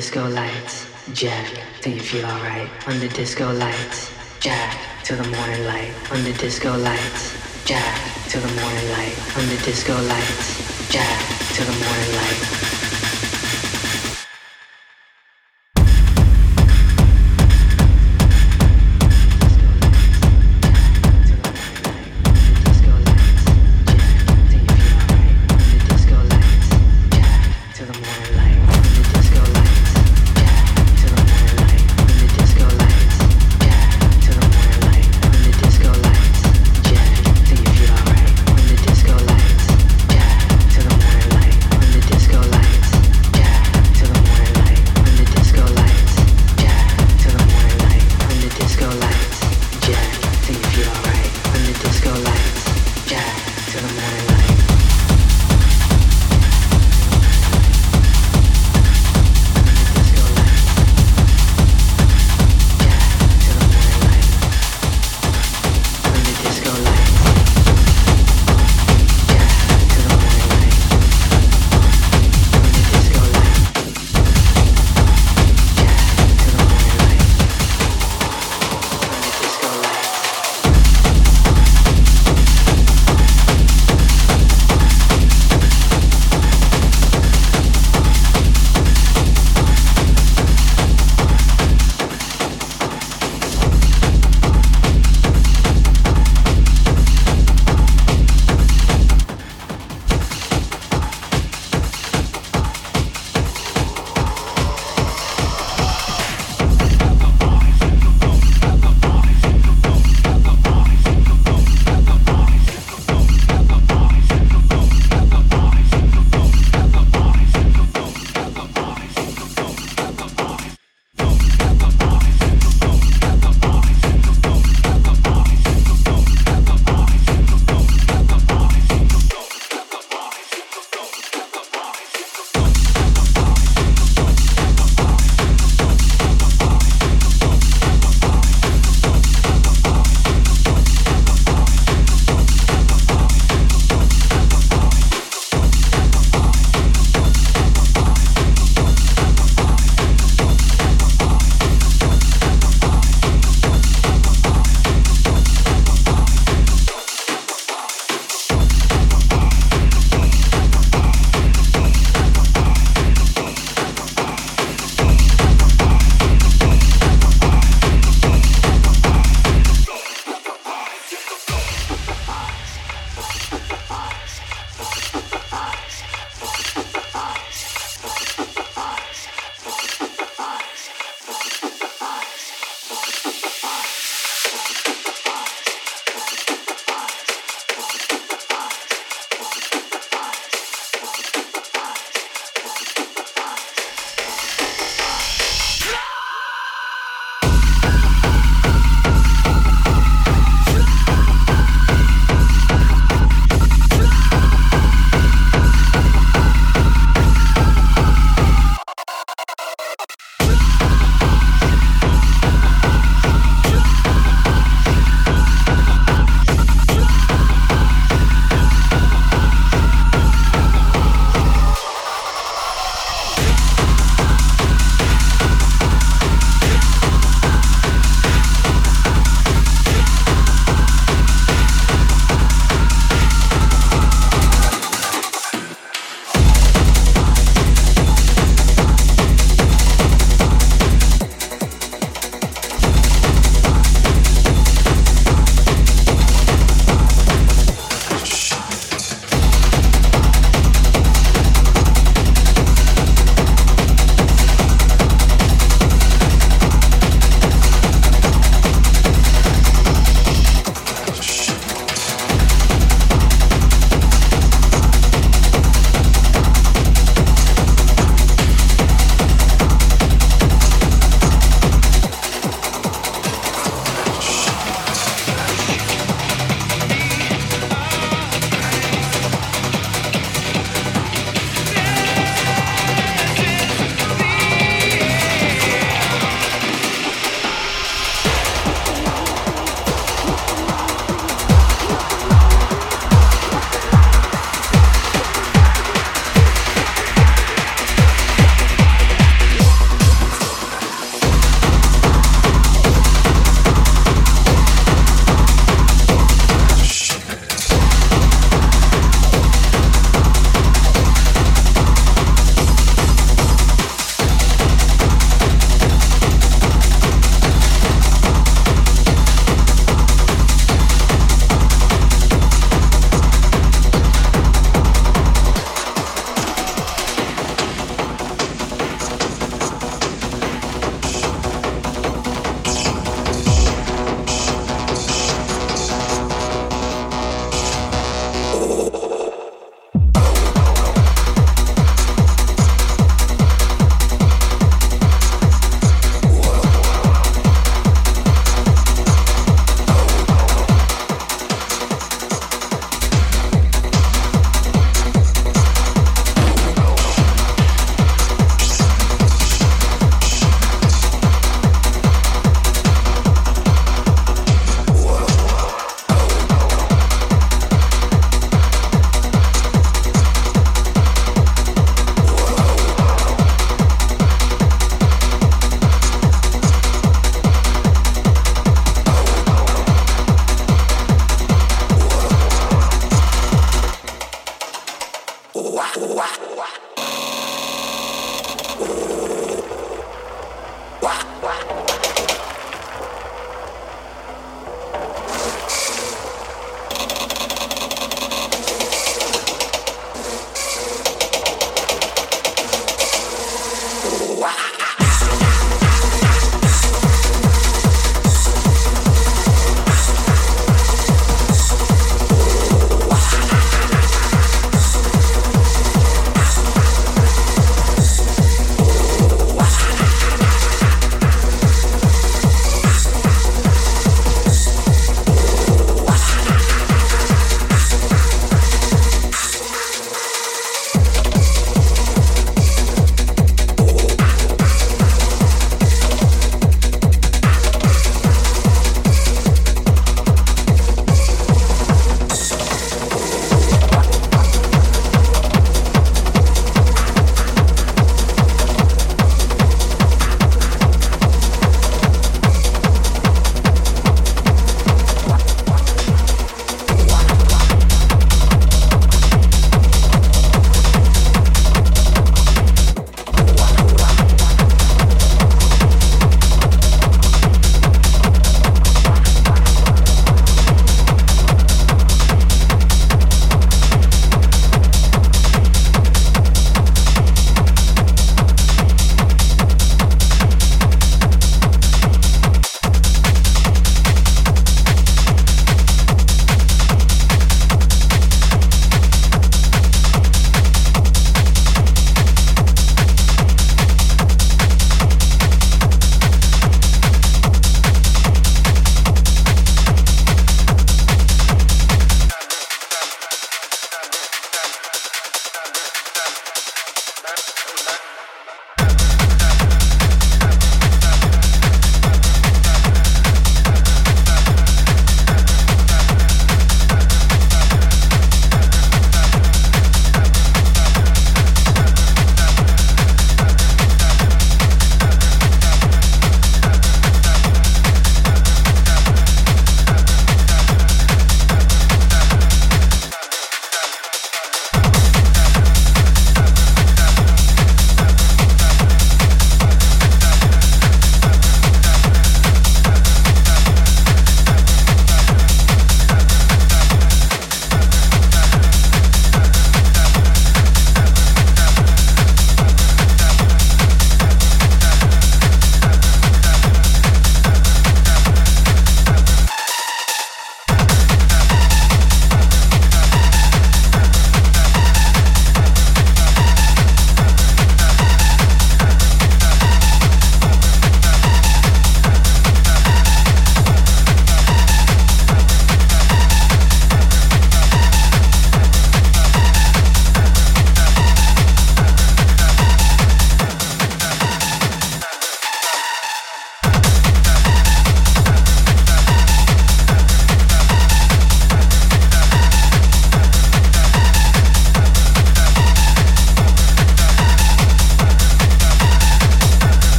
disco lights. Jack till you feel alright under disco lights. Jack to the morning light under disco lights. Jack to the morning light under disco lights. Jack to the morning light.